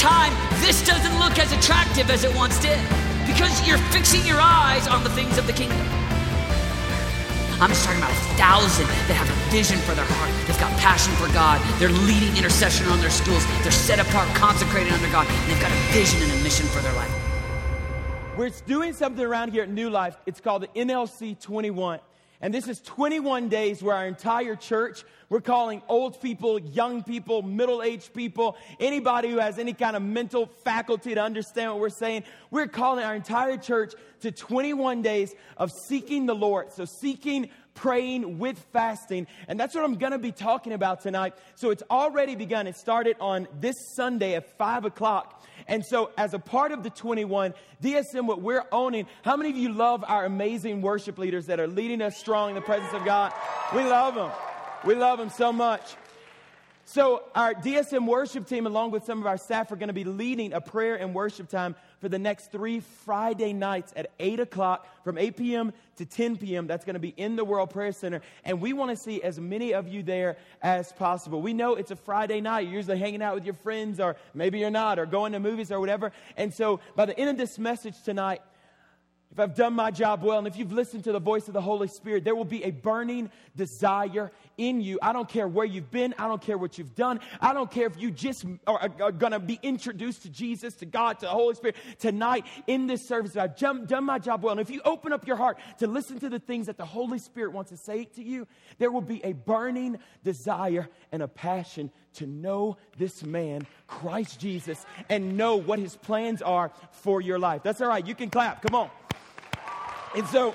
time, this doesn't look as attractive as it once did because you're fixing your eyes on the things of the kingdom. I'm just talking about a thousand that have a vision for their heart. They've got passion for God. They're leading intercession on their schools. They're set apart, consecrated under God. And they've got a vision and a mission for their life. We're doing something around here at New Life. It's called the NLC 21. And this is 21 days where our entire church, we're calling old people, young people, middle aged people, anybody who has any kind of mental faculty to understand what we're saying, we're calling our entire church to 21 days of seeking the Lord. So, seeking, praying with fasting. And that's what I'm going to be talking about tonight. So, it's already begun. It started on this Sunday at 5 o'clock. And so, as a part of the 21, DSM, what we're owning, how many of you love our amazing worship leaders that are leading us strong in the presence of God? We love them. We love them so much. So, our DSM worship team, along with some of our staff, are going to be leading a prayer and worship time for the next three Friday nights at 8 o'clock from 8 p.m. to 10 p.m. That's going to be in the World Prayer Center. And we want to see as many of you there as possible. We know it's a Friday night. You're usually hanging out with your friends, or maybe you're not, or going to movies or whatever. And so, by the end of this message tonight, if I've done my job well, and if you've listened to the voice of the Holy Spirit, there will be a burning desire in you. I don't care where you've been. I don't care what you've done. I don't care if you just are, are going to be introduced to Jesus, to God, to the Holy Spirit tonight in this service. I've done my job well, and if you open up your heart to listen to the things that the Holy Spirit wants to say to you, there will be a burning desire and a passion to know this man, Christ Jesus, and know what his plans are for your life. That's all right. You can clap. Come on. And so,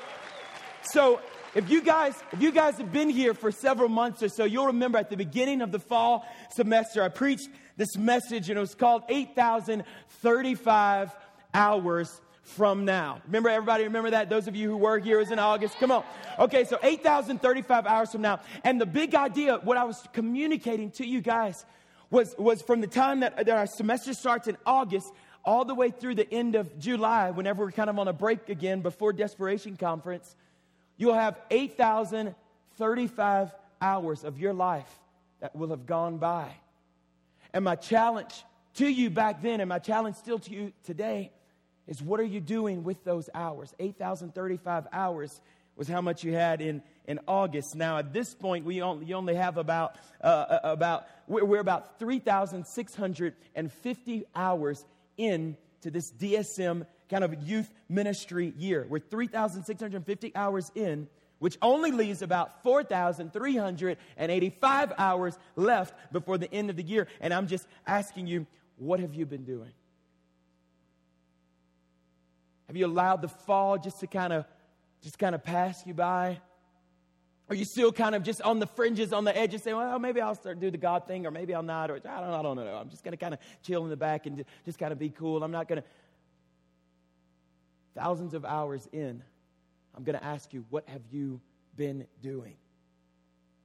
so if you guys, if you guys have been here for several months or so, you'll remember at the beginning of the fall semester, I preached this message and it was called 8,035 hours from now. Remember, everybody remember that? Those of you who were here, was in August. Come on. Okay, so 8,035 hours from now. And the big idea, what I was communicating to you guys was, was from the time that, that our semester starts in August all the way through the end of July, whenever we're kind of on a break again before Desperation Conference, you'll have 8,035 hours of your life that will have gone by. And my challenge to you back then, and my challenge still to you today, is what are you doing with those hours? 8,035 hours was how much you had in, in August. Now, at this point, we only, you only have about, uh, uh about we're, we're about 3,650 hours in to this DSM kind of youth ministry year. We're 3,650 hours in, which only leaves about 4,385 hours left before the end of the year. And I'm just asking you, what have you been doing? Have you allowed the fall just to kind of just kind of pass you by? Are you still kind of just on the fringes, on the edges, saying, well, maybe I'll start do the God thing, or maybe I'll not, or I don't, I don't know. I'm just going to kind of chill in the back and just kind of be cool. I'm not going to. Thousands of hours in, I'm going to ask you, what have you been doing?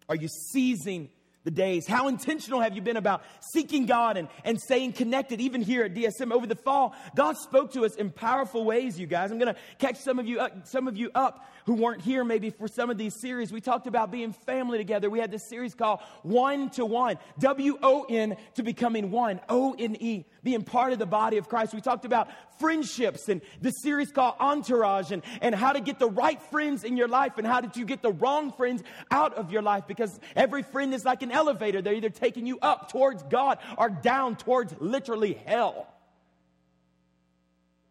Are you seizing the days? How intentional have you been about seeking God and, and staying connected, even here at DSM over the fall? God spoke to us in powerful ways, you guys. I'm going to catch some of you up, some of you up who weren't here maybe for some of these series. We talked about being family together. We had this series called One to One, W O N to becoming one, O N E, being part of the body of Christ. We talked about friendships and the series called Entourage and, and how to get the right friends in your life and how did you get the wrong friends out of your life because every friend is like an elevator. They're either taking you up towards God or down towards literally hell.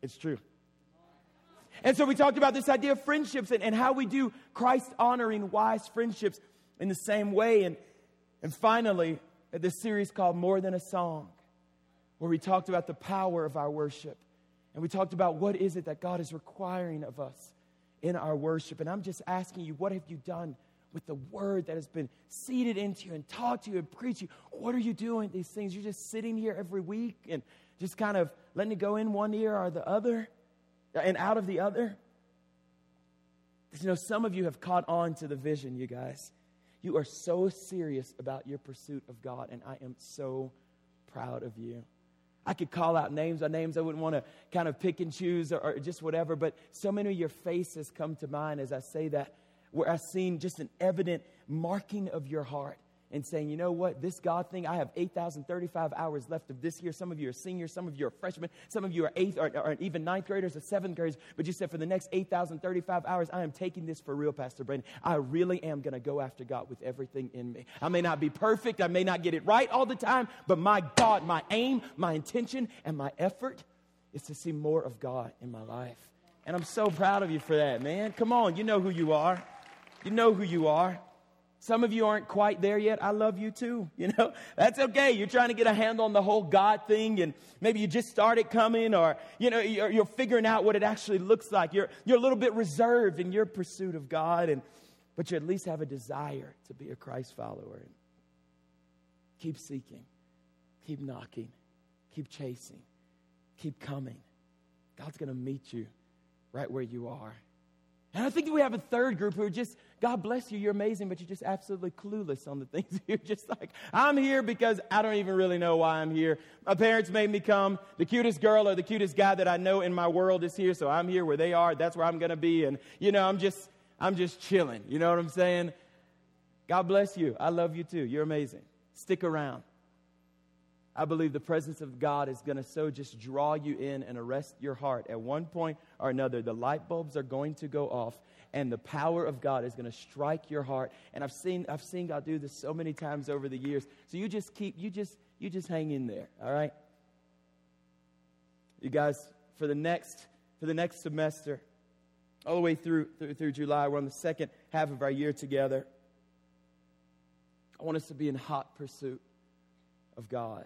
It's true. And so we talked about this idea of friendships and, and how we do Christ honoring wise friendships in the same way. And, and finally, this series called More Than a Song, where we talked about the power of our worship. And we talked about what is it that God is requiring of us in our worship. And I'm just asking you, what have you done with the word that has been seeded into you and taught to you and preached you? What are you doing these things? You're just sitting here every week and just kind of letting it go in one ear or the other? And out of the other. You know, some of you have caught on to the vision, you guys. You are so serious about your pursuit of God, and I am so proud of you. I could call out names or names I wouldn't want to kind of pick and choose or, or, just whatever, but so many of your faces come to mind as I say that, where I've seen just an evident marking of your heart and saying, you know what, this God thing, I have 8,035 hours left of this year. Some of you are seniors, some of you are freshmen, some of you are eighth or, or even ninth graders or seventh graders. But you said, for the next 8,035 hours, I am taking this for real, Pastor Brandon. I really am going to go after God with everything in me. I may not be perfect, I may not get it right all the time, but my God, my aim, my intention, and my effort is to see more of God in my life. And I'm so proud of you for that, man. Come on, you know who you are. You know who you are. Some of you aren't quite there yet. I love you too. You know, that's okay. You're trying to get a handle on the whole God thing, and maybe you just started coming, or, you know, you're, you're figuring out what it actually looks like. You're, you're a little bit reserved in your pursuit of God, and, but you at least have a desire to be a Christ follower. and Keep seeking, keep knocking, keep chasing, keep coming. God's going to meet you right where you are. And I think we have a third group who are just, God bless you, you're amazing, but you're just absolutely clueless on the things. You're just like, I'm here because I don't even really know why I'm here. My parents made me come. The cutest girl or the cutest guy that I know in my world is here, so I'm here where they are. That's where I'm going to be. And, you know, I'm just, I'm just chilling. You know what I'm saying? God bless you. I love you too. You're amazing. Stick around. I believe the presence of God is going to so just draw you in and arrest your heart. At one point or another, the light bulbs are going to go off and the power of God is going to strike your heart. And I've seen, I've seen God do this so many times over the years. So you just keep, you just, you just hang in there, all right? You guys, for the next, for the next semester, all the way through, through, through July, we're on the second half of our year together. I want us to be in hot pursuit of God.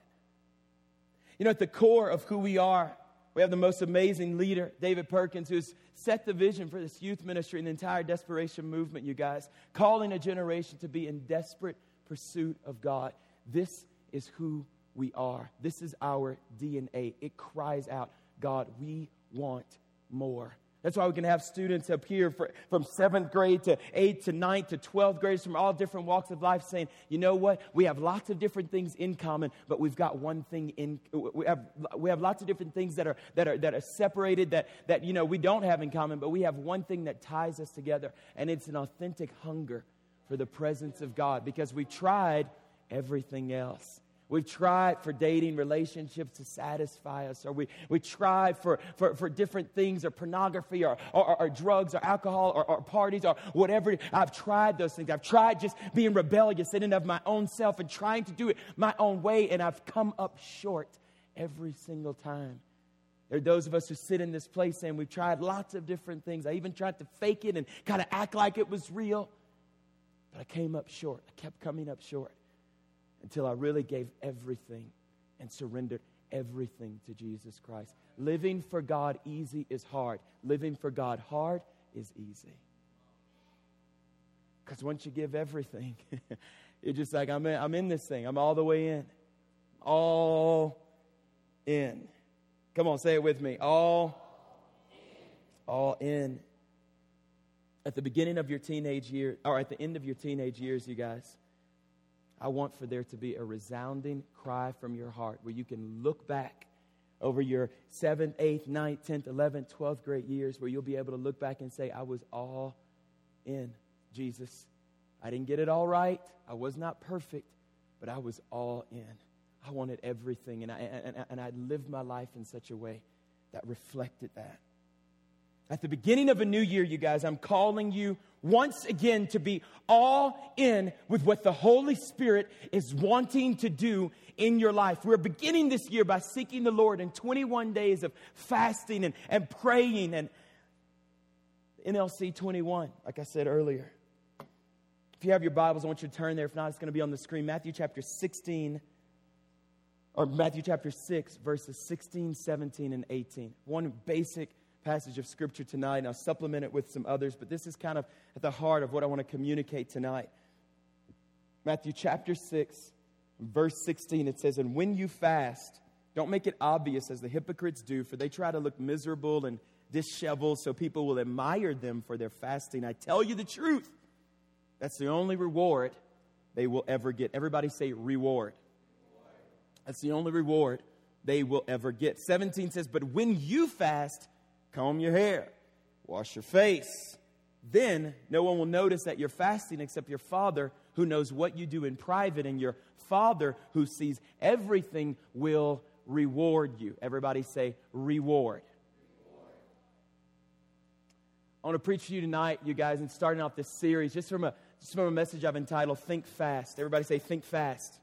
You know, at the core of who we are, we have the most amazing leader, David Perkins, who's set the vision for this youth ministry and the entire desperation movement, you guys, calling a generation to be in desperate pursuit of God. This is who we are. This is our DNA. It cries out, God, we want more. That's why we can have students up here for, from seventh grade to eighth to ninth to 12th grades from all different walks of life saying, you know what? We have lots of different things in common, but we've got one thing in, we have, we have lots of different things that are, that are, that are separated that, that, you know, we don't have in common, but we have one thing that ties us together, and it's an authentic hunger for the presence of God because we tried everything else. We've tried for dating relationships to satisfy us, or we, we try for, for, for different things, or pornography, or, or, or drugs, or alcohol, or, or parties, or whatever. I've tried those things. I've tried just being rebellious in and of my own self and trying to do it my own way, and I've come up short every single time. There are those of us who sit in this place saying we've tried lots of different things. I even tried to fake it and kind of act like it was real, but I came up short. I kept coming up short until I really gave everything and surrendered everything to Jesus Christ. Living for God easy is hard, living for God hard is easy. Because once you give everything, you're just like, I'm in, I'm in this thing. I'm all the way in. All in. Come on, say it with me. All, all in. At the beginning of your teenage year, or at the end of your teenage years, you guys, I want for there to be a resounding cry from your heart where you can look back over your 7th, 8th, 9th, 10th, 11th, 12th grade years where you'll be able to look back and say, I was all in Jesus. I didn't get it all right. I was not perfect, but I was all in. I wanted everything, and I, and, and I lived my life in such a way that reflected that. At the beginning of a new year, you guys, I'm calling you once again to be all in with what the Holy Spirit is wanting to do in your life. We're beginning this year by seeking the Lord in 21 days of fasting and, and praying and NLC 21, like I said earlier. If you have your Bibles, I want you to turn there. If not, it's going to be on the screen. Matthew chapter 16, or Matthew chapter 6, verses 16, 17, and 18. One basic passage of Scripture tonight, and I'll supplement it with some others, but this is kind of at the heart of what I want to communicate tonight. Matthew chapter 6, verse 16, it says, And when you fast, don't make it obvious as the hypocrites do, for they try to look miserable and disheveled so people will admire them for their fasting. I tell you the truth, that's the only reward they will ever get. Everybody say reward. That's the only reward they will ever get. 17 says, But when you fast, comb your hair, wash your face. Then no one will notice that you're fasting except your Father who knows what you do in private, and your Father who sees everything will reward you. Everybody say, reward. I want to preach to you tonight, you guys, and starting off this series just from a, just from a message I've entitled Think Fast. Everybody say, Think Fast.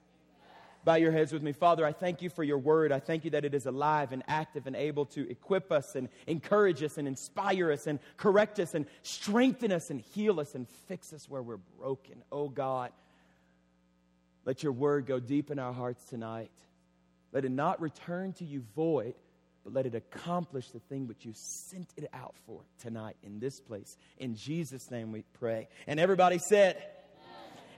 Bow your heads with me. Father, I thank you for your word. I thank you that it is alive and active and able to equip us and encourage us and inspire us and correct us and strengthen us and heal us and fix us where we're broken. Oh God, let your word go deep in our hearts tonight. Let it not return to you void, but let it accomplish the thing which you sent it out for tonight in this place. In Jesus' name we pray. And everybody said,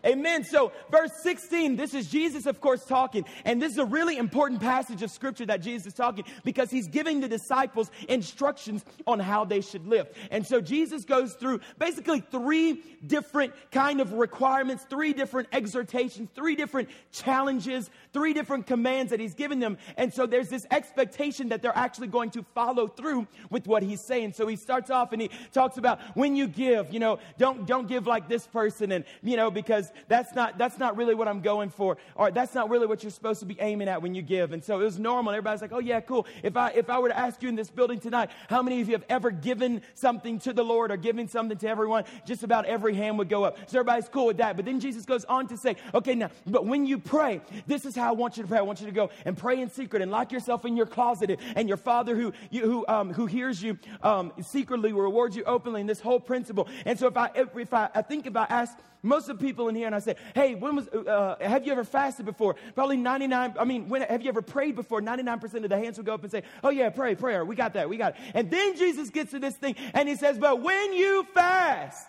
Amen. So, verse 16, this is Jesus, of course, talking. And this is a really important passage of scripture that Jesus is talking because he's giving the disciples instructions on how they should live. And so, Jesus goes through basically three different kind of requirements, three different exhortations, three different challenges, three different commands that he's given them. And so, there's this expectation that they're actually going to follow through with what he's saying. So, he starts off and he talks about when you give, you know, don't, don't give like this person and, you know, because that's not, that's not really what I'm going for. Or that's not really what you're supposed to be aiming at when you give. And so it was normal. Everybody's like, oh yeah, cool. If I, if I were to ask you in this building tonight, how many of you have ever given something to the Lord or given something to everyone? Just about every hand would go up. So everybody's cool with that. But then Jesus goes on to say, okay, now, but when you pray, this is how I want you to pray. I want you to go and pray in secret and lock yourself in your closet and your father who, you, who, um, who hears you um, secretly will reward you openly in this whole principle. And so if I, if, if I, I think if I ask most of the people in here and I say, hey, when was, uh, have you ever fasted before? Probably 99, I mean, when, have you ever prayed before? 99% of the hands will go up and say, oh yeah, pray, prayer. We got that. We got it. And then Jesus gets to this thing and he says, but when you fast,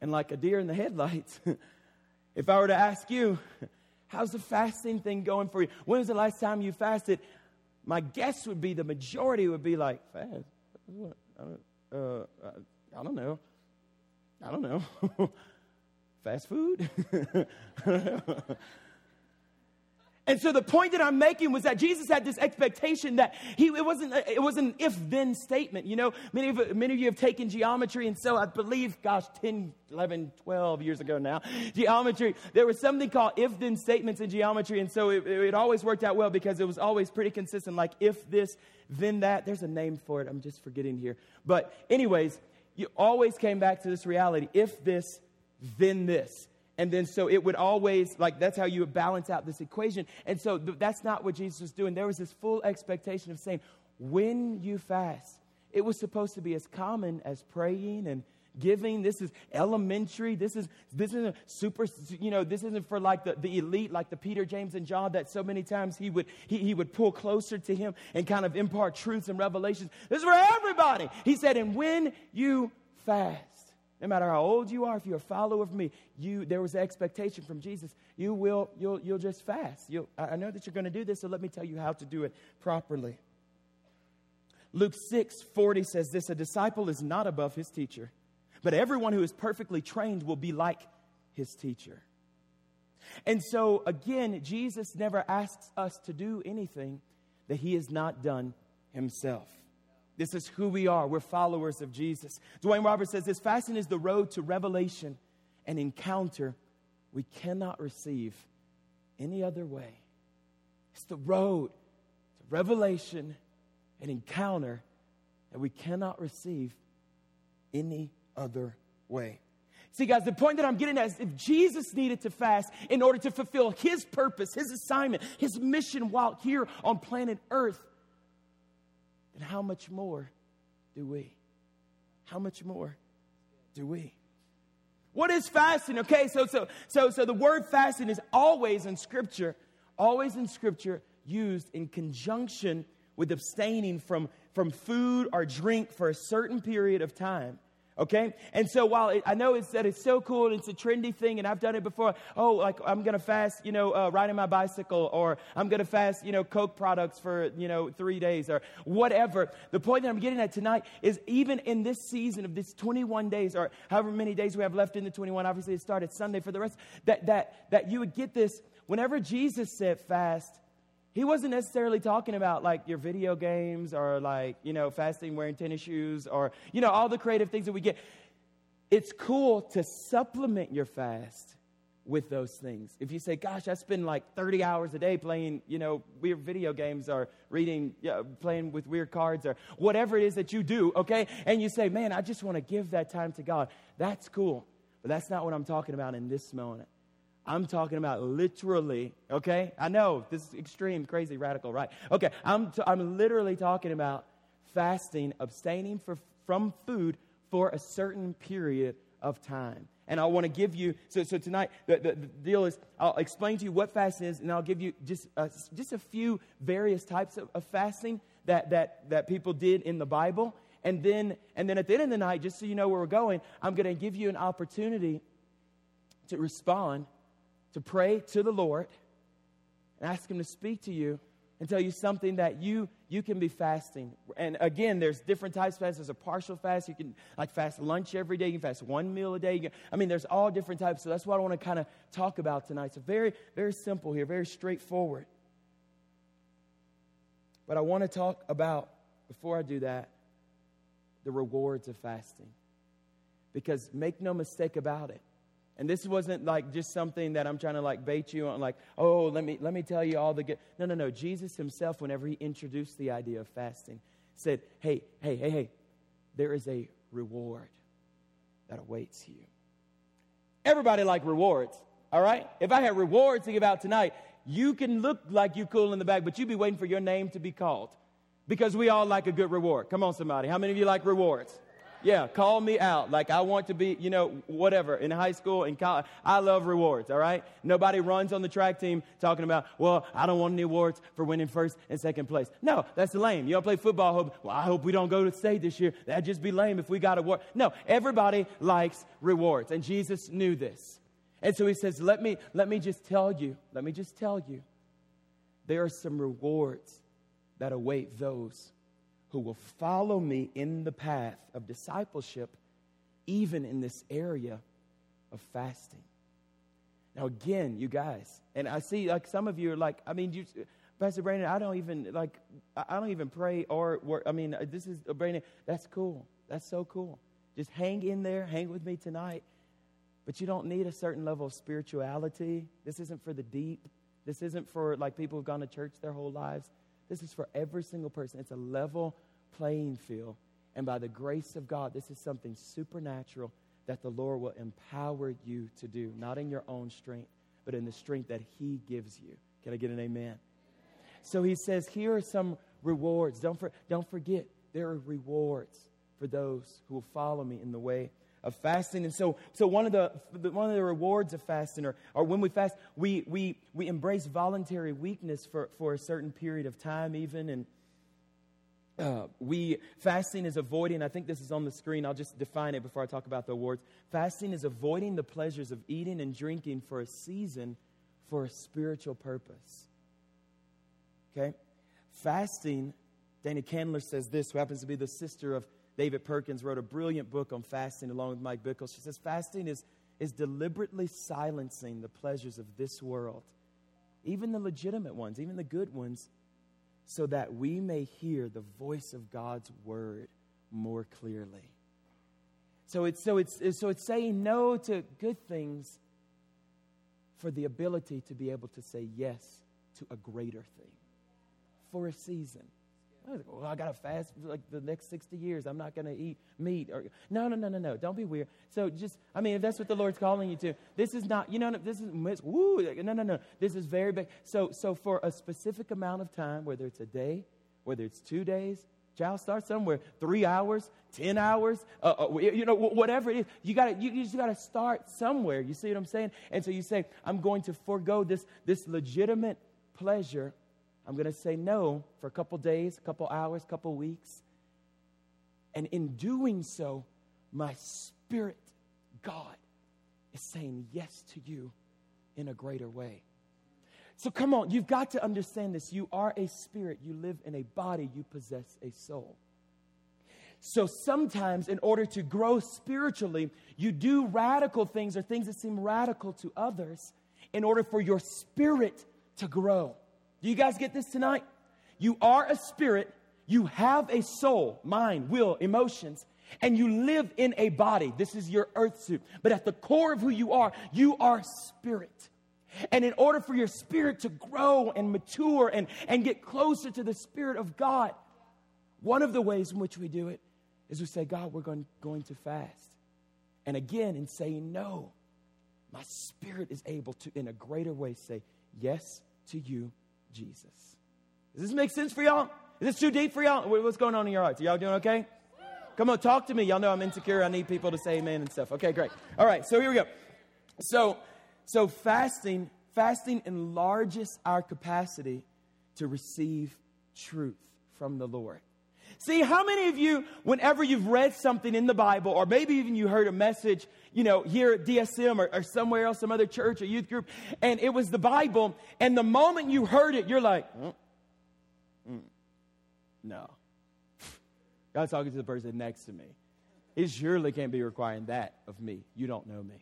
and like a deer in the headlights, if I were to ask you, how's the fasting thing going for you? When was the last time you fasted? My guess would be the majority would be like, fast? Uh, I don't know. I don't know. Fast food? and so the point that I'm making was that Jesus had this expectation that he it wasn't it was an if then statement. You know, many of many of you have taken geometry, and so I believe, gosh, 10, 11, 12 years ago now, geometry. There was something called if then statements in geometry, and so it, it always worked out well because it was always pretty consistent. Like if this, then that. There's a name for it. I'm just forgetting here. But anyways, you always came back to this reality if this, then this. And then so it would always, like, that's how you would balance out this equation. And so th- that's not what Jesus was doing. There was this full expectation of saying, when you fast, it was supposed to be as common as praying and giving. This is elementary. This is this isn't super. You know, this isn't for like the, the elite, like the Peter, James, and John. That so many times he would he, he would pull closer to him and kind of impart truths and revelations. This is for everybody. He said, and when you fast. No matter how old you are, if you're a follower of me, you there was an expectation from Jesus. You will you'll you'll just fast. You'll, I know that you're going to do this, so let me tell you how to do it properly. Luke 6 40 says this a disciple is not above his teacher, but everyone who is perfectly trained will be like his teacher. And so, again, Jesus never asks us to do anything that he has not done himself. This is who we are. We're followers of Jesus. Dwayne Roberts says this fasting is the road to revelation and encounter we cannot receive any other way. It's the road to revelation and encounter that we cannot receive any other way. See, guys, the point that I'm getting at is if Jesus needed to fast in order to fulfill his purpose, his assignment, his mission while here on planet Earth, then how much more do we? How much more do we? What is fasting? Okay, so so so so the word fasting is always in scripture, always in scripture used in conjunction with abstaining from from food or drink for a certain period of time. Okay? And so while it, I know it's, that it's so cool it's a trendy thing and I've done it before, oh, like I'm to fast, you know, uh, riding my bicycle or I'm to fast, you know, Coke products for, you know, three days or whatever. The point that I'm getting at tonight is even in this season of this 21 days or however many days we have left in the 21, obviously it started Sunday for the rest, that, that, that you would get this whenever Jesus said fast, he wasn't necessarily talking about like your video games or like, you know, fasting, wearing tennis shoes or, you know, all the creative things that we get. it's cool to supplement your fast with those things. If you say, gosh, I spend like 30 hours a day playing, you know, weird video games or reading, you know, playing with weird cards or whatever it is that you do, okay? And you say, man, I just want to give that time to God. That's cool. But that's not what I'm talking about in this moment. I'm talking about literally, okay? I know this is extreme, crazy, radical, right? Okay, I'm, t- I'm literally talking about fasting, abstaining for, from food for a certain period of time. And I want to give you, so, so tonight, the, the, the, deal is I'll explain to you what fasting is, and I'll give you just, uh, just a few various types of, of fasting that, that, that people did in the Bible. And then, and then at the end of the night, just so you know where we're going, I'm going to give you an opportunity to respond, to pray to the Lord, and ask Him to speak to you and tell you something that you you can be fasting. And again, there's different types of fast. There's a partial fast. You can like fast lunch every day. You can fast one meal a day. Can, I mean, there's all different types. So that's what I want to kind of talk about tonight. So very, very simple here, very straightforward. But I want to talk about, before I do that, the rewards of fasting. Because make no mistake about it, and this wasn't like just something that I'm trying to like bait you on, like, oh, let me, let me tell you all the good. No, no, no. Jesus himself, whenever he introduced the idea of fasting, said, hey, hey, hey, hey, there is a reward that awaits you. Everybody like rewards, all right? If I had rewards to give out tonight, you can look like you cool in the back, but you'd be waiting for your name to be called because we all like a good reward. Come on, somebody. How many of you like rewards? Yeah, call me out. Like I want to be, you know, whatever. In high school, in college, I love rewards, all right? Nobody runs on the track team talking about, well, I don't want any awards for winning first and second place. No, that's lame. You don't play football, hope, well, I hope we don't go to state this year. That'd just be lame if we got a award. No, everybody likes rewards. And Jesus knew this. And so he says, let me, let me just tell you, let me just tell you, there are some rewards that await those who will follow me in the path of discipleship, even in this area of fasting. Now, again, you guys, and I see like some of you are like, I mean, you, Pastor Brandon, I don't even like, I don't even pray or work. I mean, this is uh, Brandon. That's cool. That's so cool. Just hang in there, hang with me tonight. But you don't need a certain level of spirituality. This isn't for the deep. This isn't for like people who've gone to church their whole lives. This is for every single person. It's a level playing field. And by the grace of God, this is something supernatural that the Lord will empower you to do, not in your own strength, but in the strength that He gives you. Can I get an amen? So he says, here are some rewards. Don't, for, don't forget, there are rewards for those who will follow me in the way of fasting. And so, so one, of the, one of the rewards of fasting, or, or when we fast, we, we, we embrace voluntary weakness for, for a certain period of time, even. And uh, we fasting is avoiding i think this is on the screen i'll just define it before i talk about the awards fasting is avoiding the pleasures of eating and drinking for a season for a spiritual purpose okay fasting dana candler says this who happens to be the sister of David Perkins wrote a brilliant book on fasting along with Mike Bickle. She says fasting is, is deliberately silencing the pleasures of this world, even the legitimate ones, even the good ones, so that we may hear the voice of God's word more clearly. So it's, so it's, so it's saying no to good things for the ability to be able to say yes to a greater thing for a season. I like, well, I got to fast like the next 60 years. I'm not going to eat meat. Or, no, no, no, no, no. Don't be weird. So just, I mean, if that's what the Lord's calling you to, this is not, you know, this is, woo, no, no, no. This is very big. So, so for a specific amount of time, whether it's a day, whether it's two days, child, start somewhere. Three hours, 10 hours, uh, uh, you know, whatever it is. You got you, you just got to start somewhere. You see what I'm saying? And so you say, I'm going to forego this, this legitimate pleasure I'm going to say no for a couple days, a couple hours, a couple weeks. And in doing so, my spirit, God, is saying yes to you in a greater way. So come on, you've got to understand this. You are a spirit, you live in a body, you possess a soul. So sometimes, in order to grow spiritually, you do radical things or things that seem radical to others in order for your spirit to grow. Do you guys get this tonight? You are a spirit, you have a soul, mind, will, emotions, and you live in a body. This is your earth suit. But at the core of who you are, you are spirit. And in order for your spirit to grow and mature and, and get closer to the Spirit of God, one of the ways in which we do it is we say, God, we're going, going to fast. And again, in saying no, my spirit is able to, in a greater way, say yes to you, Jesus. Does this make sense for y'all? Is this too deep for y'all? What's going on in your hearts? Are y'all doing okay? Come on, talk to me. Y'all know I'm insecure. I need people to say amen and stuff. Okay, great. All right, so here we go. So, so fasting, fasting enlarges our capacity to receive truth from the Lord. See, how many of you, whenever you've read something in the Bible, or maybe even you heard a message, you know, here at DSM or, or somewhere else, some other church or youth group, and it was the Bible, and the moment you heard it, you're like, mm, mm, no. God's talking to the person next to me. He surely can't be requiring that of me. You don't know me.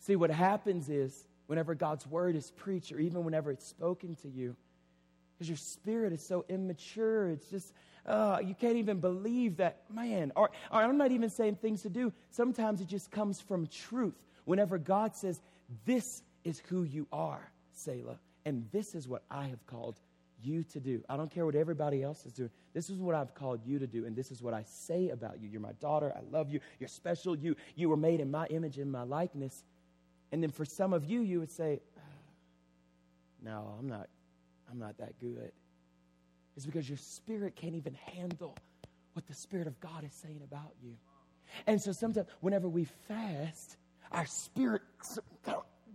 See, what happens is whenever God's word is preached, or even whenever it's spoken to you, because your spirit is so immature, it's just, uh, you can't even believe that, man. Or, or I'm not even saying things to do. Sometimes it just comes from truth. Whenever God says, This is who you are, Selah, and this is what I have called you to do. I don't care what everybody else is doing. This is what I've called you to do, and this is what I say about you. You're my daughter. I love you. You're special. You, you were made in my image and my likeness. And then for some of you, you would say, ah, No, I'm not, I'm not that good. It's because your spirit can't even handle what the Spirit of God is saying about you. And so sometimes, whenever we fast, our spirit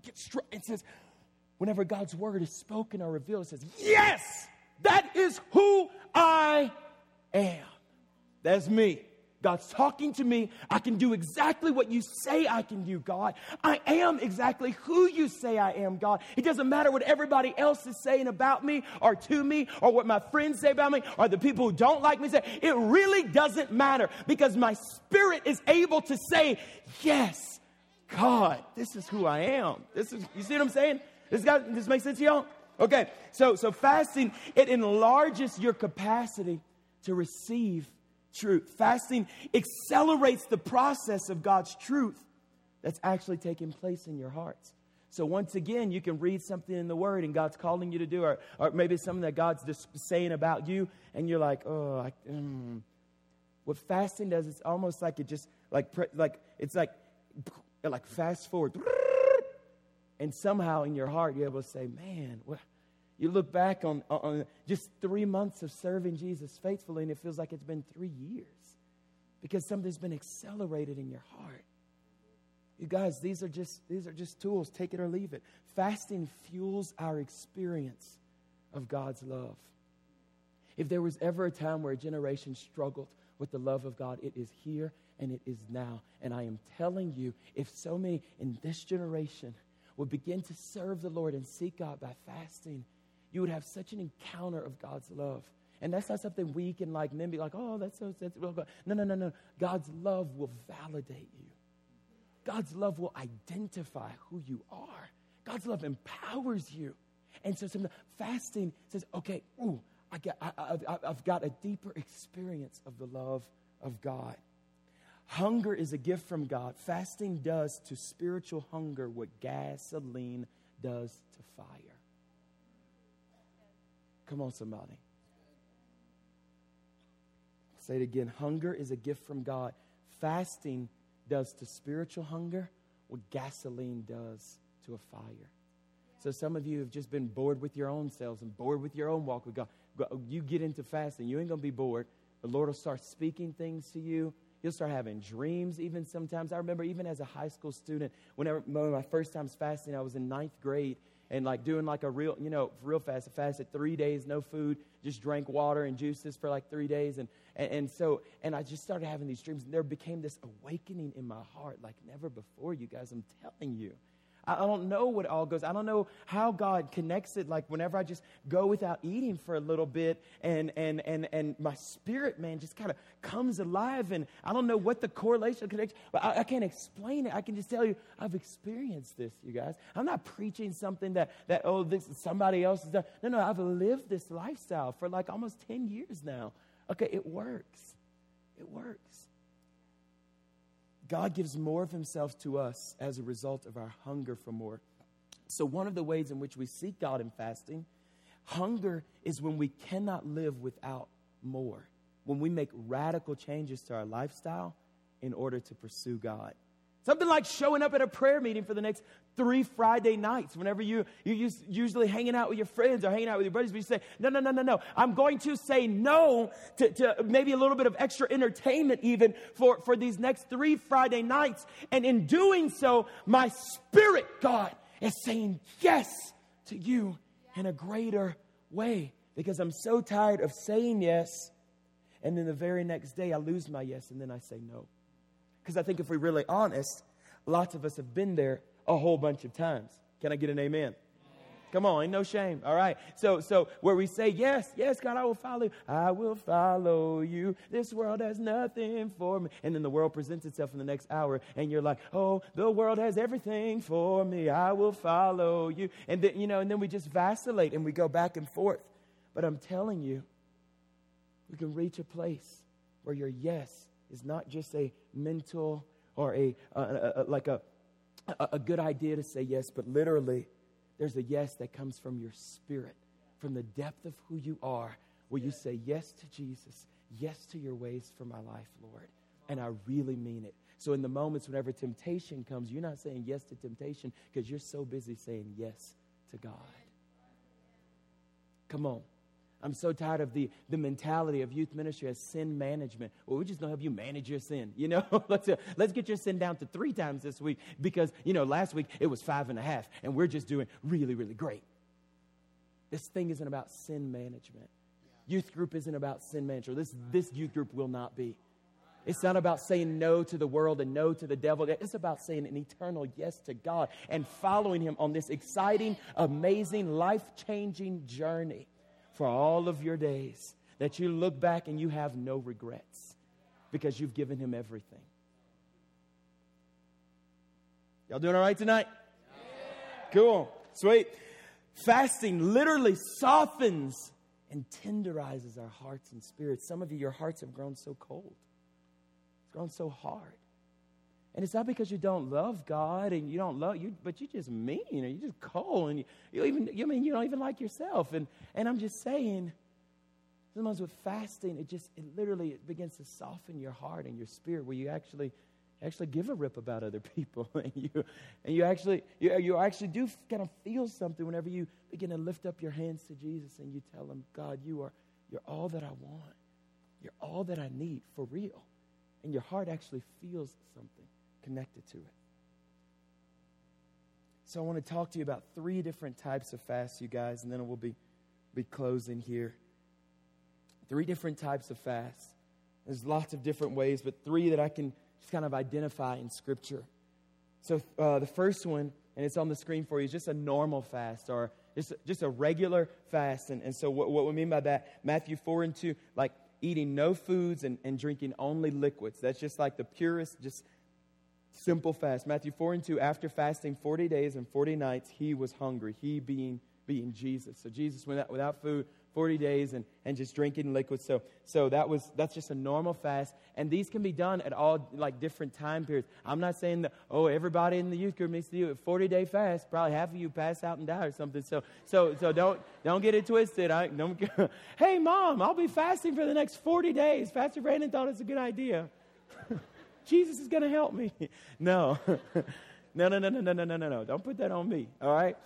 gets struck and says, whenever God's word is spoken or revealed, it says, Yes, that is who I am. That's me. God's talking to me. I can do exactly what you say I can do, God. I am exactly who you say I am, God. It doesn't matter what everybody else is saying about me or to me or what my friends say about me or the people who don't like me say. It really doesn't matter because my spirit is able to say, Yes, God, this is who I am. This is, you see what I'm saying? This, got, this makes sense to y'all? Okay, so, so fasting, it enlarges your capacity to receive truth. Fasting accelerates the process of God's truth that's actually taking place in your hearts. So once again, you can read something in the Word and God's calling you to do, or, or maybe something that God's just saying about you, and you're like, oh, I, mm. what fasting does, it's almost like it just like like it's like like fast forward and somehow in your heart, you're able to say, man, well, you look back on, on just three months of serving Jesus faithfully, and it feels like it's been three years because something's been accelerated in your heart. You guys, these are just these are just tools. Take it or leave it. Fasting fuels our experience of God's love. If there was ever a time where a generation struggled with the love of God, it is here and it is now. And I am telling you, if so many in this generation would begin to serve the Lord and seek God by fasting, you would have such an encounter of God's love. And that's not something we can like then be like, oh, that's so sensitive. No, no, no, no. God's love will validate you. God's love will identify who you are. God's love empowers you. And so some fasting says, okay, ooh, I I, I, I've got a deeper experience of the love of God. Hunger is a gift from God. Fasting does to spiritual hunger what gasoline does to fire. Come on, somebody. Say it again. Hunger is a gift from God. Fasting does to spiritual hunger what gasoline does to a fire. So some of you have just been bored with your own selves and bored with your own walk with God. You get into fasting, you ain't to be bored. The Lord will start speaking things to you You'll start having dreams even sometimes. I remember even as a high school student, whenever one of my first times fasting, I was in ninth grade and like doing like a real, you know, real fast. I fasted three days, no food, just drank water and juices for like three days. And, and, and so, and I just started having these dreams. And there became this awakening in my heart like never before, you guys. I'm telling you. I don't know what all goes. I don't know how God connects it. Like whenever I just go without eating for a little bit, and and and and my spirit, man, just kind of comes alive. And I don't know what the correlation connection, but I, I, can't explain it. I can just tell you I've experienced this, you guys. I'm not preaching something that that oh this is somebody else's. No, no, I've lived this lifestyle for like almost ten years now. Okay, it works. It works. God gives more of himself to us as a result of our hunger for more. So, one of the ways in which we seek God in fasting, hunger is when we cannot live without more, when we make radical changes to our lifestyle in order to pursue God. Something like showing up at a prayer meeting for the next three Friday nights. Whenever you, you're usually hanging out with your friends or hanging out with your buddies, but you say, no, no, no, no, no. I'm going to say no to, to maybe a little bit of extra entertainment even for, for these next three Friday nights. And in doing so, my spirit, God, is saying yes to you in a greater way because I'm so tired of saying yes. And then the very next day, I lose my yes and then I say no. Because I think if we're really honest, lots of us have been there a whole bunch of times. Can I get an amen? Come on, ain't no shame. All right. So, so where we say, yes, yes, God, I will follow you. I will follow you. This world has nothing for me. And then the world presents itself in the next hour, and you're like, oh, the world has everything for me. I will follow you. And then, you know, and then we just vacillate and we go back and forth. But I'm telling you, we can reach a place where your yes is not just a mental or a, uh, uh, uh, a, a, a like a, a good idea to say yes, but literally, there's a yes that comes from your spirit, from the depth of who you are, where you say yes to Jesus, yes to your ways for my life, Lord. And I really mean it. So, in the moments whenever temptation comes, you're not saying yes to temptation because you're so busy saying yes to God. Come on. I'm so tired of the, the mentality of youth ministry as sin management. Well, we're just going to help you manage your sin. You know, let's, uh, let's get your sin down to three times this week because, you know, last week it was five and a half and we're just doing really, really great. This thing isn't about sin management. Youth group isn't about sin management. This, this youth group will not be. It's not about saying no to the world and no to the devil. It's about saying an eternal yes to God and following Him on this exciting, amazing, life changing journey for all of your days, that you look back and you have no regrets because you've given him everything. Y'all doing all right tonight? Yeah. Cool. Sweet. Fasting literally softens and tenderizes our hearts and spirits. Some of you, your hearts have grown so cold, it's grown so hard. And it's not because you don't love God and you don't love you, but you're just mean and you're just cold and you, you even you mean you don't even like yourself. And and I'm just saying, sometimes with fasting, it just it literally it begins to soften your heart and your spirit where you actually actually give a rip about other people and you and you actually you, you actually do kind of feel something whenever you begin to lift up your hands to Jesus and you tell him, God, you are you're all that I want. You're all that I need for real. And your heart actually feels something connected to it. So I want to talk to you about three different types of fasts, you guys, and then we'll be, be closing here. Three different types of fasts. There's lots of different ways, but three that I can just kind of identify in Scripture. So uh, the first one, and it's on the screen for you, is just a normal fast or just, just a regular fast. And, and so what, what we mean by that, Matthew 4 and 2, like eating no foods and, and drinking only liquids. That's just like the purest, just simple fast. Matthew 4 and 2, after fasting 40 days and 40 nights, he was hungry. He being, being Jesus. So Jesus went out without food 40 days and, and just drinking liquids. So, so that was, that's just a normal fast. And these can be done at all like different time periods. I'm not saying that, oh, everybody in the youth group needs to do a 40 day fast. Probably half of you pass out and die or something. So, so, so don't, don't get it twisted. I, don't, hey, mom, I'll be fasting for the next 40 days. Pastor Brandon thought it's a good idea. Jesus is going to help me. No. no, no, no, no, no, no, no, no, no. Don't put that on me. All right?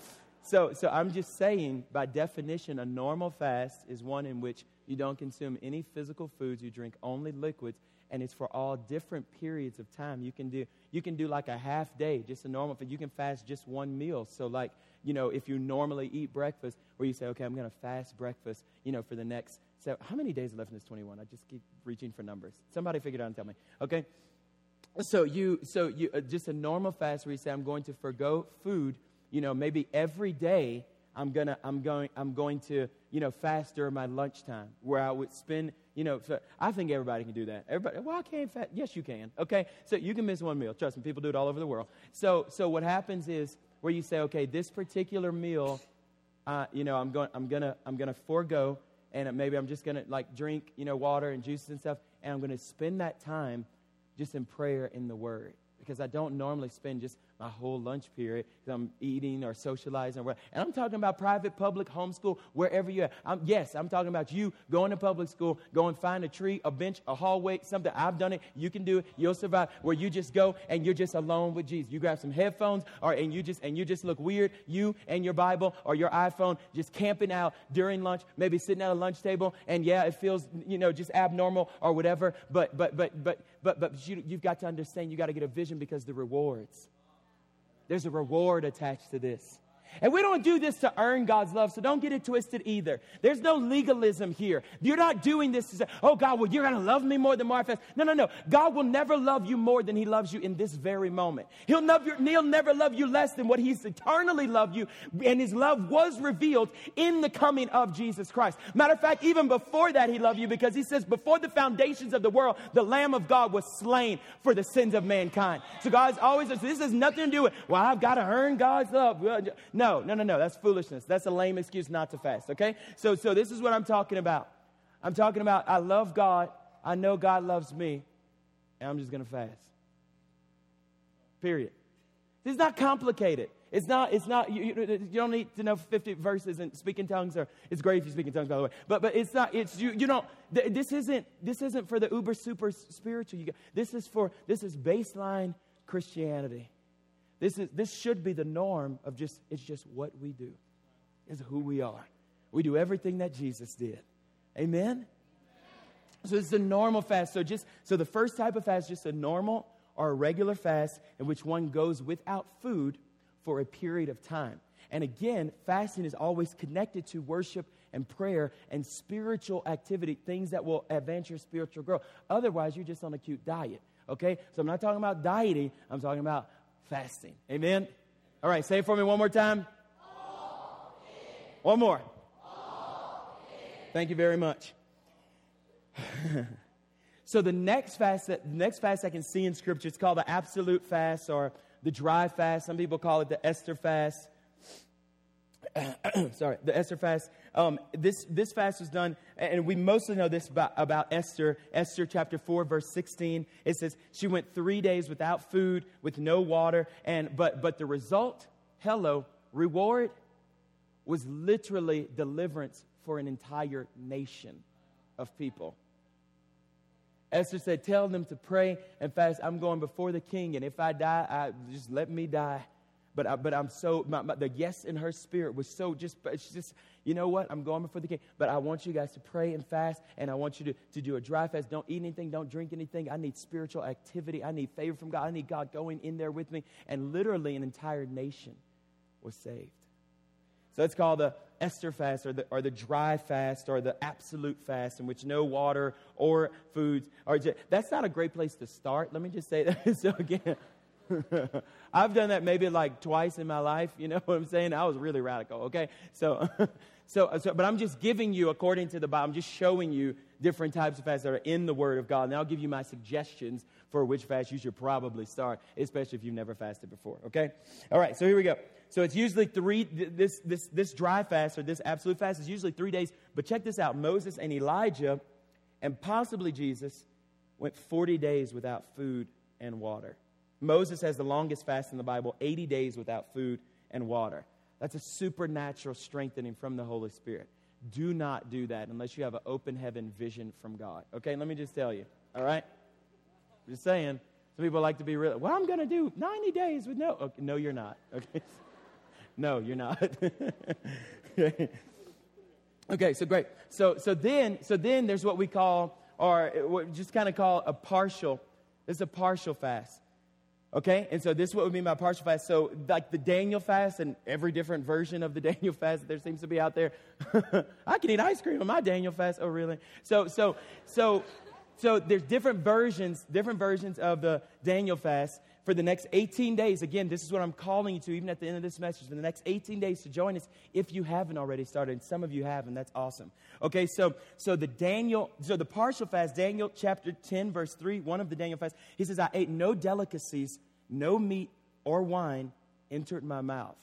So, so I'm just saying, by definition, a normal fast is one in which you don't consume any physical foods, you drink only liquids, and it's for all different periods of time. You can do, you can do like a half day, just a normal, you can fast just one meal. So, like, you know, if you normally eat breakfast, where you say, okay, I'm going to fast breakfast, you know, for the next, so how many days left in this 21? I just keep reaching for numbers. Somebody figure it out and tell me. Okay? So you so you uh, just a normal fast where you say i'm going to forego food you know maybe every day i'm gonna i'm going i'm going to you know fast during my lunchtime where i would spend you know so i think everybody can do that. Everybody well i can't fast yes you can okay? So you can miss one meal. Trust me people do it all over the world. So so what happens is where you say okay this particular meal uh, you know i'm going i'm gonna i'm gonna forego and maybe i'm just gonna like drink you know water and juices and stuff and i'm gonna spend that time just in prayer in the Word. Because I don't normally spend just my whole lunch period because I'm eating or socializing. Or and I'm talking about private, public, homeschool, wherever you're at. I'm, yes, I'm talking about you going to public school, go and find a tree, a bench, a hallway, something. I've done it. You can do it. You'll survive. Where you just go and you're just alone with Jesus. You grab some headphones or and you just and you just look weird. You and your Bible or your iPhone just camping out during lunch, maybe sitting at a lunch table. And yeah, it feels you know just abnormal or whatever. But but but but but but you, you've got to understand. You got to get a vision because the rewards there's a reward attached to this. And we don't do this to earn God's love, so don't get it twisted either. There's no legalism here. You're not doing this to say, oh, God, well, you're going to love me more than Martha. No, no, no. God will never love you more than He loves you in this very moment. He'll, you, he'll never love you less than what He's eternally loved you, and His love was revealed in the coming of Jesus Christ. Matter of fact, even before that, He loved you because He says, before the foundations of the world, the Lamb of God was slain for the sins of mankind. So God's always, this has nothing to do with, well, I've got to earn God's love. No, no, no, no. That's foolishness. That's a lame excuse not to fast, okay? So, so this is what I'm talking about. I'm talking about I love God. I know God loves me. And I'm just going to fast. Period. It's not complicated. It's not, it's not, you, you, you, don't need to know 50 verses and speak in tongues, or it's great if you speak in tongues, by the way. But, but it's not, it's, you, you don't, this isn't, this isn't for the uber super spiritual. You, this is for, this is baseline Christianity. This, is, this should be the norm of just, it's just what we do, is who we are. We do everything that Jesus did. Amen? So it's a normal fast. So just so the first type of fast is just a normal or a regular fast in which one goes without food for a period of time. And again, fasting is always connected to worship and prayer and spiritual activity, things that will advance your spiritual growth. Otherwise, you're just on a cute diet. Okay? So I'm not talking about dieting, I'm talking about fasting. Amen? All right, say it for me one more time. One more. Thank you very much. so the next fast that next fast I can see in scripture it's called the absolute fast or the dry fast. Some people call it the Esther fast. sorry, the Esther fast. Um, this, this fast was done, and we mostly know this about, about Esther. Esther chapter 4, verse 16. It says, She went three days without food, with no water, and but but the result, hello, reward was literally deliverance for an entire nation of people. Esther said, Tell them to pray and fast. I'm going before the king, and if I die, I, just let me die. But, I, but I'm so, my, my, the yes in her spirit was so just, it's just, you know what? I'm going before the king. But I want you guys to pray and fast, and I want you to, to do a dry fast. Don't eat anything, don't drink anything. I need spiritual activity. I need favor from God. I need God going in there with me. And literally, an entire nation was saved. So it's called the Esther fast or the, or the dry fast or the absolute fast in which no water or foods are. Just, that's not a great place to start. Let me just say that. so again, I've done that maybe like twice in my life. You know what I'm saying? I was really radical, okay? So, so, so, but I'm just giving you, according to the Bible, I'm just showing you different types of fasts that are in the Word of God. And I'll give you my suggestions for which fast you should probably start, especially if you've never fasted before, okay? All right, so here we go. So it's usually three, this, this, this dry fast or this absolute fast is usually three days. But check this out Moses and Elijah, and possibly Jesus, went 40 days without food and water. Moses has the longest fast in the Bible 80 days without food and water. That's a supernatural strengthening from the Holy Spirit. Do not do that unless you have an open heaven vision from God. Okay, let me just tell you. All right? Just saying. Some people like to be real. Well, I'm going to do 90 days with no. Okay, no, you're not. Okay. No, you're not. okay, so great. So, so then, so then there's what we call, or what just kind of call a partial. It's a partial fast. Okay, and so this is what would be my partial fast. So, like the Daniel fast and every different version of the Daniel fast that there seems to be out there. I can eat ice cream on my Daniel fast. Oh, really? So, so, so, so there's different versions, different versions of the Daniel fast for the next 18 days. Again, this is what I'm calling you to, even at the end of this message, for the next 18 days to join us if you haven't already started. And some of you have, and that's awesome. Okay, so so the Daniel, so the partial fast, Daniel chapter 10, verse 3, one of the Daniel fasts, he says, I ate no delicacies, no meat or wine entered my mouth.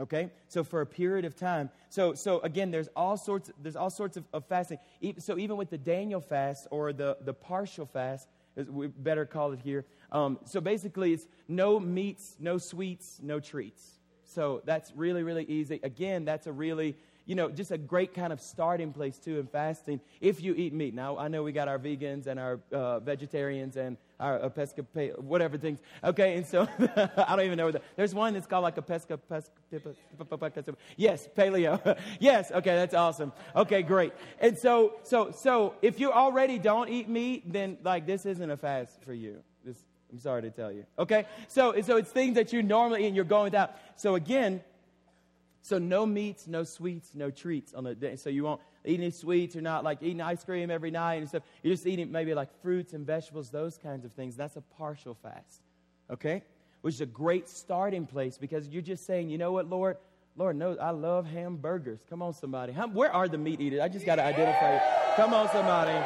Okay, so for a period of time. So so again, there's all sorts there's all sorts of, of fasting. So even with the Daniel fast or the, the partial fast, We better call it here. Um, so basically, it's no meats, no sweets, no treats. So that's really, really easy. Again, that's a really you know, just a great kind of starting place too in fasting if you eat meat. Now, I know we got our vegans and our uh, vegetarians and our uh, pesca, whatever things. Okay, and so I don't even know. There's one that's called like a pesca, pesca, yes, paleo. yes, okay, that's awesome. Okay, great. And so, so, so if you already don't eat meat, then like this isn't a fast for you. I'm sorry to tell you. Okay, so so it's things that you normally eat and you're going without. So again so no meats, no sweets, no treats on the day. So you won't eat any sweets or not like eating ice cream every night and stuff. You're just eating maybe like fruits and vegetables, those kinds of things. That's a partial fast. Okay? Which is a great starting place because you're just saying, you know what, Lord? Lord knows I love hamburgers. Come on, somebody. How, where are the meat eaters? I just got to identify. Come on, somebody.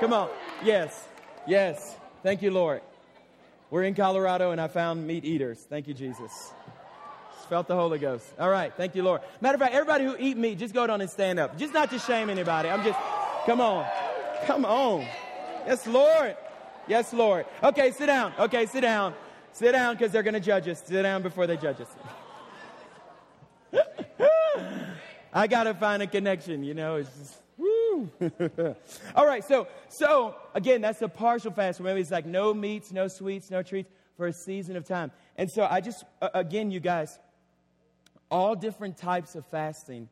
Come on. Yes. Yes. Thank you, Lord. We're in Colorado and I found meat eaters. Thank you, Jesus. Felt the Holy Ghost. All right. Thank you, Lord. Matter of fact, everybody who eat meat, just go down and stand up. Just not to shame anybody. I'm just, come on. Come on. Yes, Lord. Yes, Lord. Okay, sit down. Okay, sit down. Sit down because they're going to judge us. Sit down before they judge us. I got to find a connection, you know. It's just, All right, so so again, that's a partial fast. Remember, it's like no meats, no sweets, no treats for a season of time. And so I just again, you guys, all different types of fasting.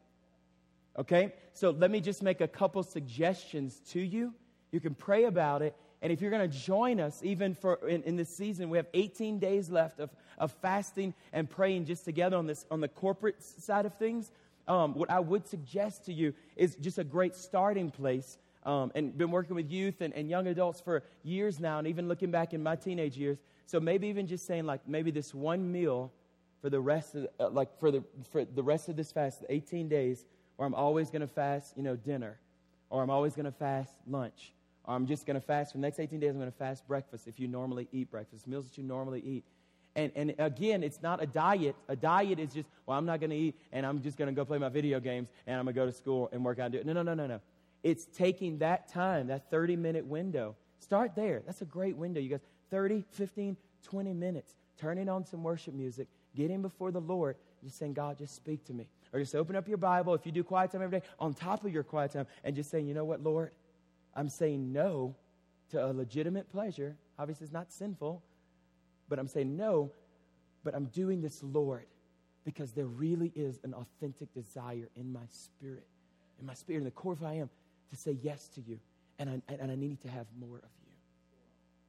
Okay? So let me just make a couple suggestions to you. You can pray about it. And if you're going to join us, even for in, in, this season, we have 18 days left of, of fasting and praying just together on this on the corporate side of things. Um, what I would suggest to you is just a great starting place. Um, and been working with youth and, and young adults for years now, and even looking back in my teenage years. So maybe even just saying like maybe this one meal for the rest of uh, like for the for the rest of this fast, the 18 days, or I'm always going to fast, you know, dinner, or I'm always going to fast lunch, or I'm just going to fast for the next 18 days. I'm going to fast breakfast if you normally eat breakfast, meals that you normally eat. And, and again, it's not a diet. A diet is just, well, I'm not going to eat and I'm just going to go play my video games and I'm going to go to school and work out and do it. No, no, no, no, no. It's taking that time, that 30 minute window. Start there. That's a great window. You guys, 30, 15, 20 minutes. Turning on some worship music getting before the Lord, just saying, God, just speak to me. Or just open up your Bible if you do quiet time every day, on top of your quiet time, and just saying, you know what, Lord, I'm saying no to a legitimate pleasure. Obviously, it's not sinful, but I'm saying no, but I'm doing this, Lord, because there really is an authentic desire in my spirit, in my spirit, in the core of who I am, to say yes to you. And I, and I need to have more of you.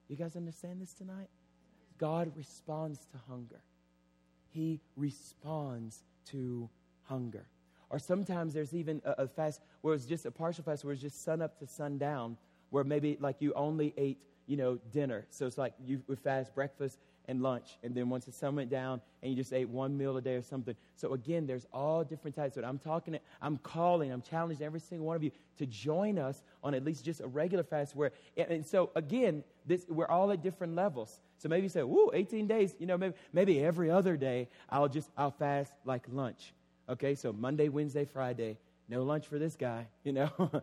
You guys understand this tonight? God responds to hunger he responds to hunger. Or sometimes there's even a, a, fast where it's just a partial fast where it's just sun up to sundown, where maybe like you only ate, you know, dinner. So it's like you would fast breakfast and lunch, and then once the sun went down, and you just ate one meal a day or something. So again, there's all different types. But I'm talking, I'm calling, I'm challenging every single one of you to join us on at least just a regular fast. Where, and so again, this, we're all at different levels. So maybe you say, "Woo, 18 days." You know, maybe maybe every other day I'll just I'll fast like lunch. Okay, so Monday, Wednesday, Friday, no lunch for this guy. You know.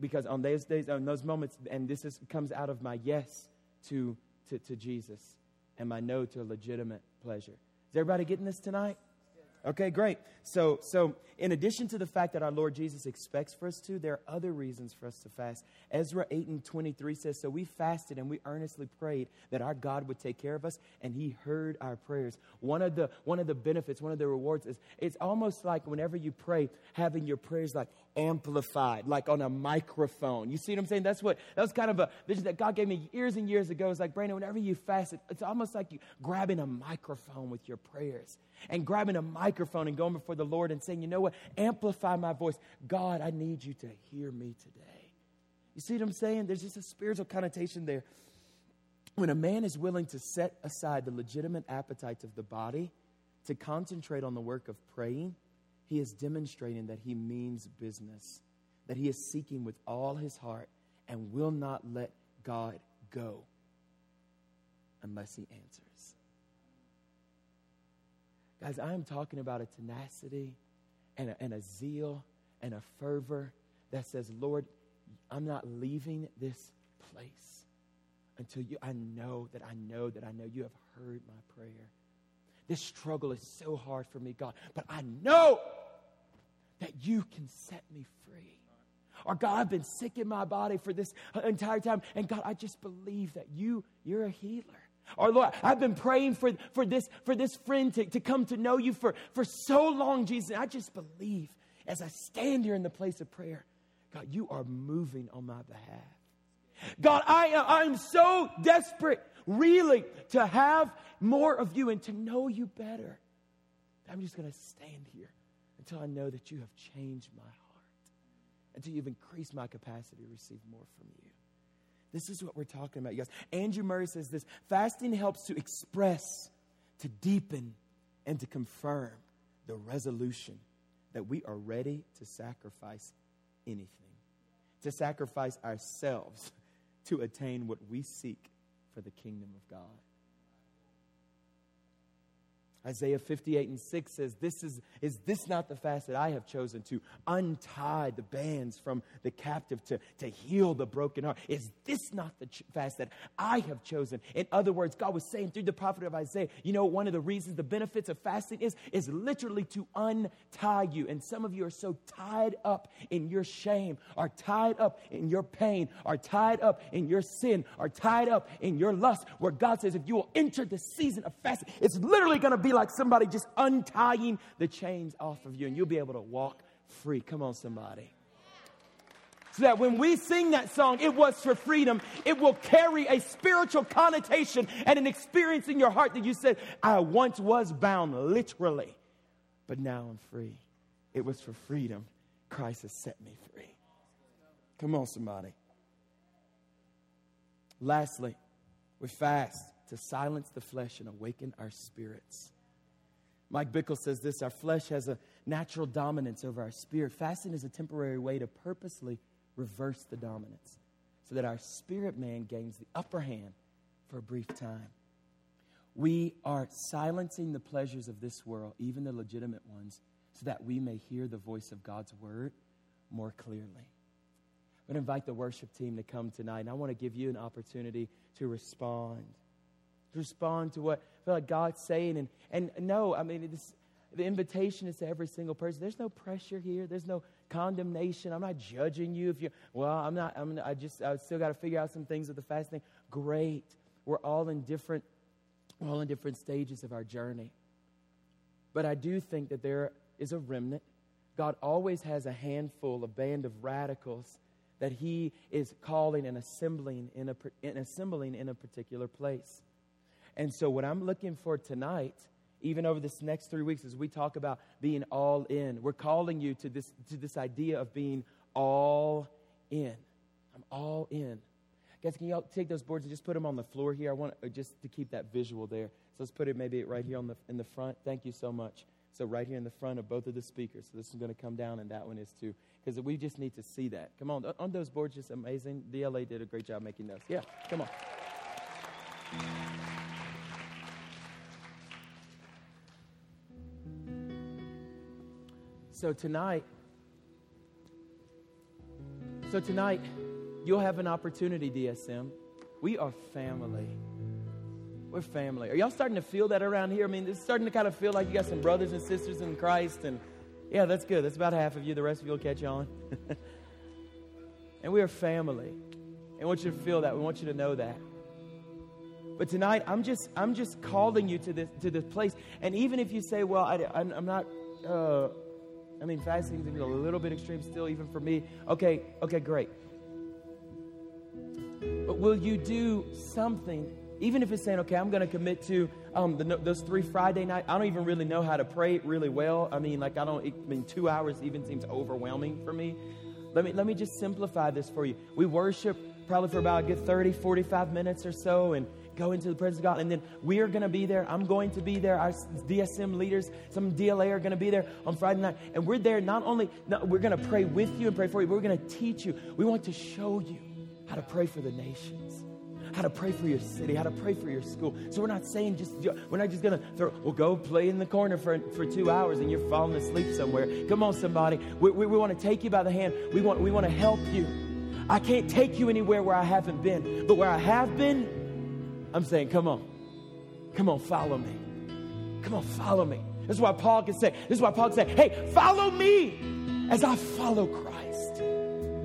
Because on those days, on those moments, and this is, comes out of my yes to to, to Jesus and my no to a legitimate pleasure. Is everybody getting this tonight? Okay, great. So, so in addition to the fact that our Lord Jesus expects for us to, there are other reasons for us to fast. Ezra 8 and 23 says, So we fasted and we earnestly prayed that our God would take care of us, and he heard our prayers. One of the, one of the benefits, one of the rewards is it's almost like whenever you pray, having your prayers like amplified, like on a microphone. You see what I'm saying? That's what, that was kind of a vision that God gave me years and years ago. It's like, Brandon, whenever you fast, it's almost like you grabbing a microphone with your prayers and grabbing a microphone and going before the Lord and saying, you know what? Amplify my voice. God, I need you to hear me today. You see what I'm saying? There's just a spiritual connotation there. When a man is willing to set aside the legitimate appetites of the body to concentrate on the work of praying, he is demonstrating that he means business, that he is seeking with all his heart and will not let God go unless he answers. Guys, I am talking about a tenacity and a, and a zeal and a fervor that says, Lord, I'm not leaving this place until you, I know that I know that I know you have heard my prayer. This struggle is so hard for me, God, but I know that you can set me free. Or God, I've been sick in my body for this entire time, and God, I just believe that you, you're a healer. Or Lord, I've been praying for, for this for this friend to, to come to know you for, for so long, Jesus. And I just believe as I stand here in the place of prayer, God, you are moving on my behalf. God, I, am, I'm so desperate, really, to have more of you and to know you better. I'm just going to stand here until I know that you have changed my heart, until you've increased my capacity to receive more from you. This is what we're talking about, you guys. Andrew Murray says this fasting helps to express, to deepen, and to confirm the resolution that we are ready to sacrifice anything, to sacrifice ourselves to attain what we seek for the kingdom of God. Isaiah 58 and 6 says, this is, is this not the fast that I have chosen to untie the bands from the captive, to, to heal the broken heart? Is this not the ch- fast that I have chosen? In other words, God was saying through the prophet of Isaiah, you know, one of the reasons, the benefits of fasting is, is literally to untie you. And some of you are so tied up in your shame, are tied up in your pain, are tied up in your sin, are tied up in your lust, where God says, if you will enter the season of fasting, it's literally going to be like somebody just untying the chains off of you, and you'll be able to walk free. Come on, somebody. So that when we sing that song, it was for freedom, it will carry a spiritual connotation and an experience in your heart that you said, I once was bound, literally, but now I'm free. It was for freedom. Christ has set me free. Come on, somebody. Lastly, we fast to silence the flesh and awaken our spirits. Mike Bickle says this our flesh has a natural dominance over our spirit. Fasting is a temporary way to purposely reverse the dominance so that our spirit man gains the upper hand for a brief time. We are silencing the pleasures of this world, even the legitimate ones, so that we may hear the voice of God's word more clearly. I'm going to invite the worship team to come tonight, and I want to give you an opportunity to respond respond to what feel like God's saying. And, and no, I mean, the invitation is to every single person. There's no pressure here. There's no condemnation. I'm not judging you if you, well, I'm not, I'm, I just, I still got to figure out some things with the fasting. Great. We're all in different, we're all in different stages of our journey. But I do think that there is a remnant. God always has a handful, a band of radicals that He is calling and assembling in a, in assembling in a particular place. And so, what I'm looking for tonight, even over this next three weeks, as we talk about being all in, we're calling you to this, to this idea of being all in. I'm all in. Guys, can y'all take those boards and just put them on the floor here? I want uh, just to keep that visual there. So let's put it maybe right here on the, in the front. Thank you so much. So right here in the front of both of the speakers. So this is going to come down, and that one is too, because we just need to see that. Come on, on those boards, just amazing. DLA did a great job making those. Yeah, come on. So tonight, so tonight, you'll have an opportunity, DSM. We are family. We're family. Are y'all starting to feel that around here? I mean, it's starting to kind of feel like you got some brothers and sisters in Christ, and yeah, that's good. That's about half of you. The rest of you will catch on. and we are family. And I want you to feel that. We want you to know that. But tonight, I'm just, I'm just calling you to this, to this place. And even if you say, well, I, am not, uh, I mean, fasting is a little bit extreme still, even for me. Okay, okay, great. But will you do something, even if it's saying, okay, I'm going to commit to um, the, those three Friday nights? I don't even really know how to pray really well. I mean, like, I don't, I mean, two hours even seems overwhelming for me. Let me, let me just simplify this for you. We worship probably for about a good 30, 45 minutes or so, and go into the presence of God. And then we are going to be there. I'm going to be there. Our DSM leaders, some DLA are going to be there on Friday night. And we're there not only, we're going to pray with you and pray for you, we're going to teach you. We want to show you how to pray for the nations how to pray for your city, how to pray for your school. So we're not saying just, we're not just going to throw, well, go play in the corner for, for two hours and you're falling asleep somewhere. Come on, somebody. We, we, we want to take you by the hand. We want, we want to help you. I can't take you anywhere where I haven't been. But where I have been, I'm saying, come on. Come on, follow me. Come on, follow me. This is why Paul can say, this is why Paul can say, hey, follow me as I follow Christ.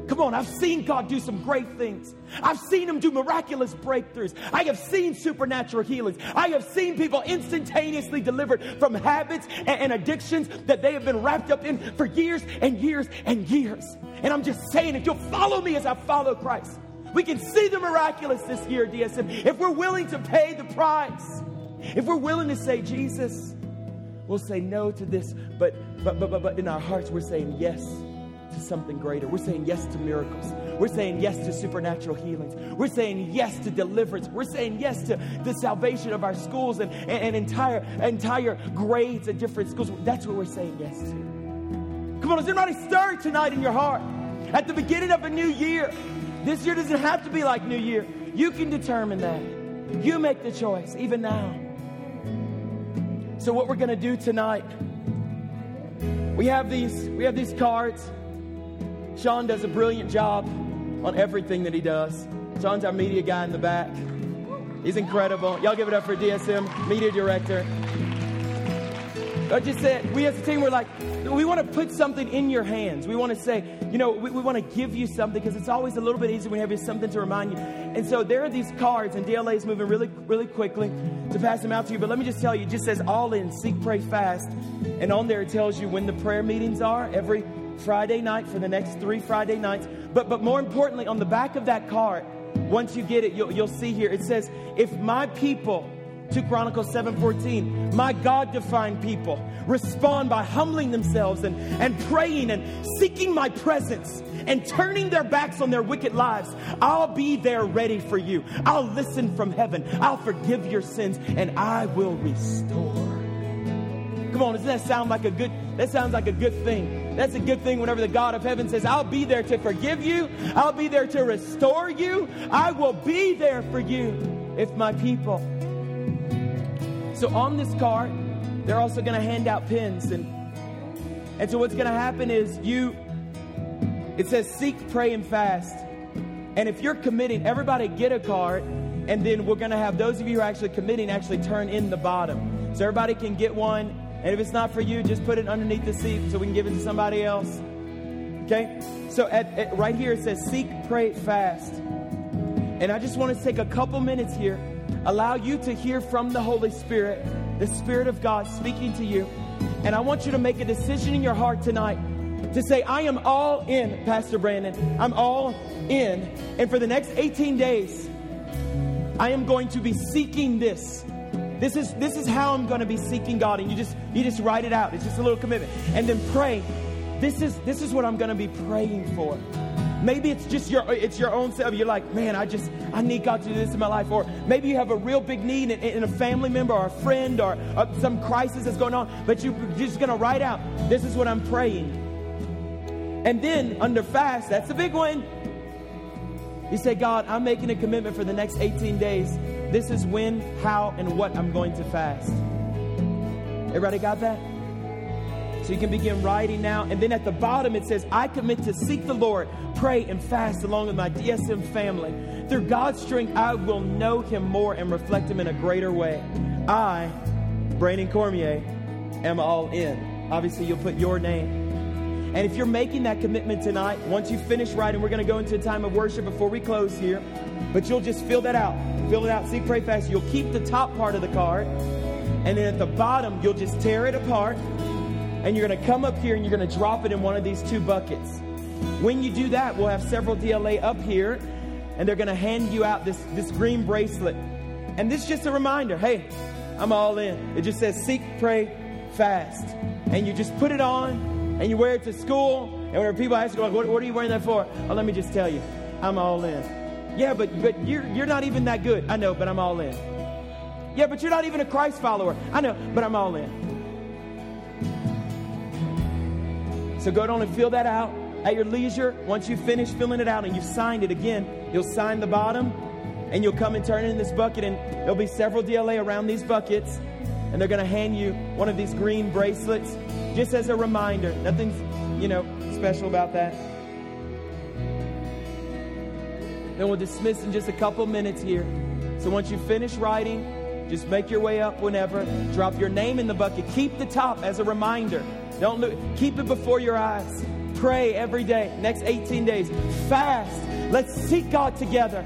Come on, I've seen God do some great things. I've seen Him do miraculous breakthroughs. I have seen supernatural healings. I have seen people instantaneously delivered from habits and, addictions that they have been wrapped up in for years and years and years. And I'm just saying, if you'll follow me as I follow Christ, we can see the miraculous this year, DSM, if we're willing to pay the price. If we're willing to say, Jesus, we'll say no to this, but but but but, but in our hearts we're saying yes to something greater. We're saying yes to miracles. We're saying yes to supernatural healings. We're saying yes to deliverance. We're saying yes to the salvation of our schools and, and, and entire entire grades at different schools. That's what we're saying yes to. Come on, is anybody stirred tonight in your heart? At the beginning of a new year. This year doesn't have to be like New Year. You can determine that. You make the choice, even now. So what we're going to do tonight, we have these we have these cards. Sean does a brilliant job on everything that he does. Sean's our media guy in the back. He's incredible. Y'all give it up for DSM, media director. I just said, we as a team, we're like, we want to put something in your hands. We want to say, you know, we, we want to give you something because it's always a little bit easier when you have something to remind you. And so there are these cards, and DLA is moving really, really quickly to pass them out to you. But let me just tell you, it just says all in, seek, pray, fast. And on there, it tells you when the prayer meetings are every Friday night for the next three Friday nights. But, but more importantly, on the back of that card, once you get it, you'll, you'll see here, it says, if my people 2 Chronicles 7:14. My God-defined people respond by humbling themselves and, and praying and seeking my presence and turning their backs on their wicked lives. I'll be there ready for you. I'll listen from heaven. I'll forgive your sins and I will restore. Come on, doesn't that sound like a good that sounds like a good thing. That's a good thing whenever the God of heaven says, I'll be there to forgive you, I'll be there to restore you, I will be there for you if my people so on this card, they're also going to hand out pins. And, and so what's going to happen is you, it says seek, pray, and fast. And if you're committing, everybody get a card. And then we're going to have those of you who are actually committing actually turn in the bottom. So everybody can get one. And if it's not for you, just put it underneath the seat so we can give it to somebody else. Okay? So at, at, right here it says seek, pray, fast. And I just want to take a couple minutes here allow you to hear from the Holy Spirit, the Spirit of God speaking to you. And I want you to make a decision in your heart tonight to say, I am all in, Pastor Brandon. I'm all in. And for the next 18 days, I am going to be seeking this. This is this is how I'm going to be seeking God. And you just you just write it out. It's just a little commitment. And then pray. This is this is what I'm going to be praying for. Maybe it's just your it's your own self. You're like, man, I just I need God to do this in my life. Or maybe you have a real big need in, in a family member or a friend or uh, some crisis that's going on. But you, you're just gonna write out, this is what I'm praying. And then under fast, that's the big one. You say, God, I'm making a commitment for the next 18 days. This is when, how, and what I'm going to fast. Everybody got that? So you can begin writing now. And then at the bottom it says, I commit to seek the Lord, pray, and fast along with my DSM family. Through God's strength, I will know Him more and reflect Him in a greater way. I, Brandon Cormier, am all in. Obviously, you'll put your name. And if you're making that commitment tonight, once you finish writing, we're going to go into a time of worship before we close here. But you'll just fill that out. Fill it out. Seek, pray, fast. You'll keep the top part of the card. And then at the bottom, you'll just tear it apart and you're going to come up here and you're going to drop it in one of these two buckets. When you do that, we'll have several DLA up here, and they're going to hand you out this, this green bracelet. And this is just a reminder hey, I'm all in. It just says seek, pray, fast. And you just put it on, and you wear it to school. And whenever people ask you, like, what, what are you wearing that for? Oh, let me just tell you, I'm all in. Yeah, but, but you're, you're not even that good. I know, but I'm all in. Yeah, but you're not even a Christ follower. I know, but I'm all in. So go down and fill that out at your leisure. Once you finish filling it out and you've signed it again, you'll sign the bottom and you'll come and turn it in this bucket. And there'll be several DLA around these buckets. And they're going to hand you one of these green bracelets just as a reminder. Nothing's, you know, special about that. Then we'll dismiss in just a couple minutes here. So once you finish writing, just make your way up whenever. Drop your name in the bucket. Keep the top as a reminder. Don't look, keep it before your eyes. Pray every day, next 18 days. Fast. Let's seek God together.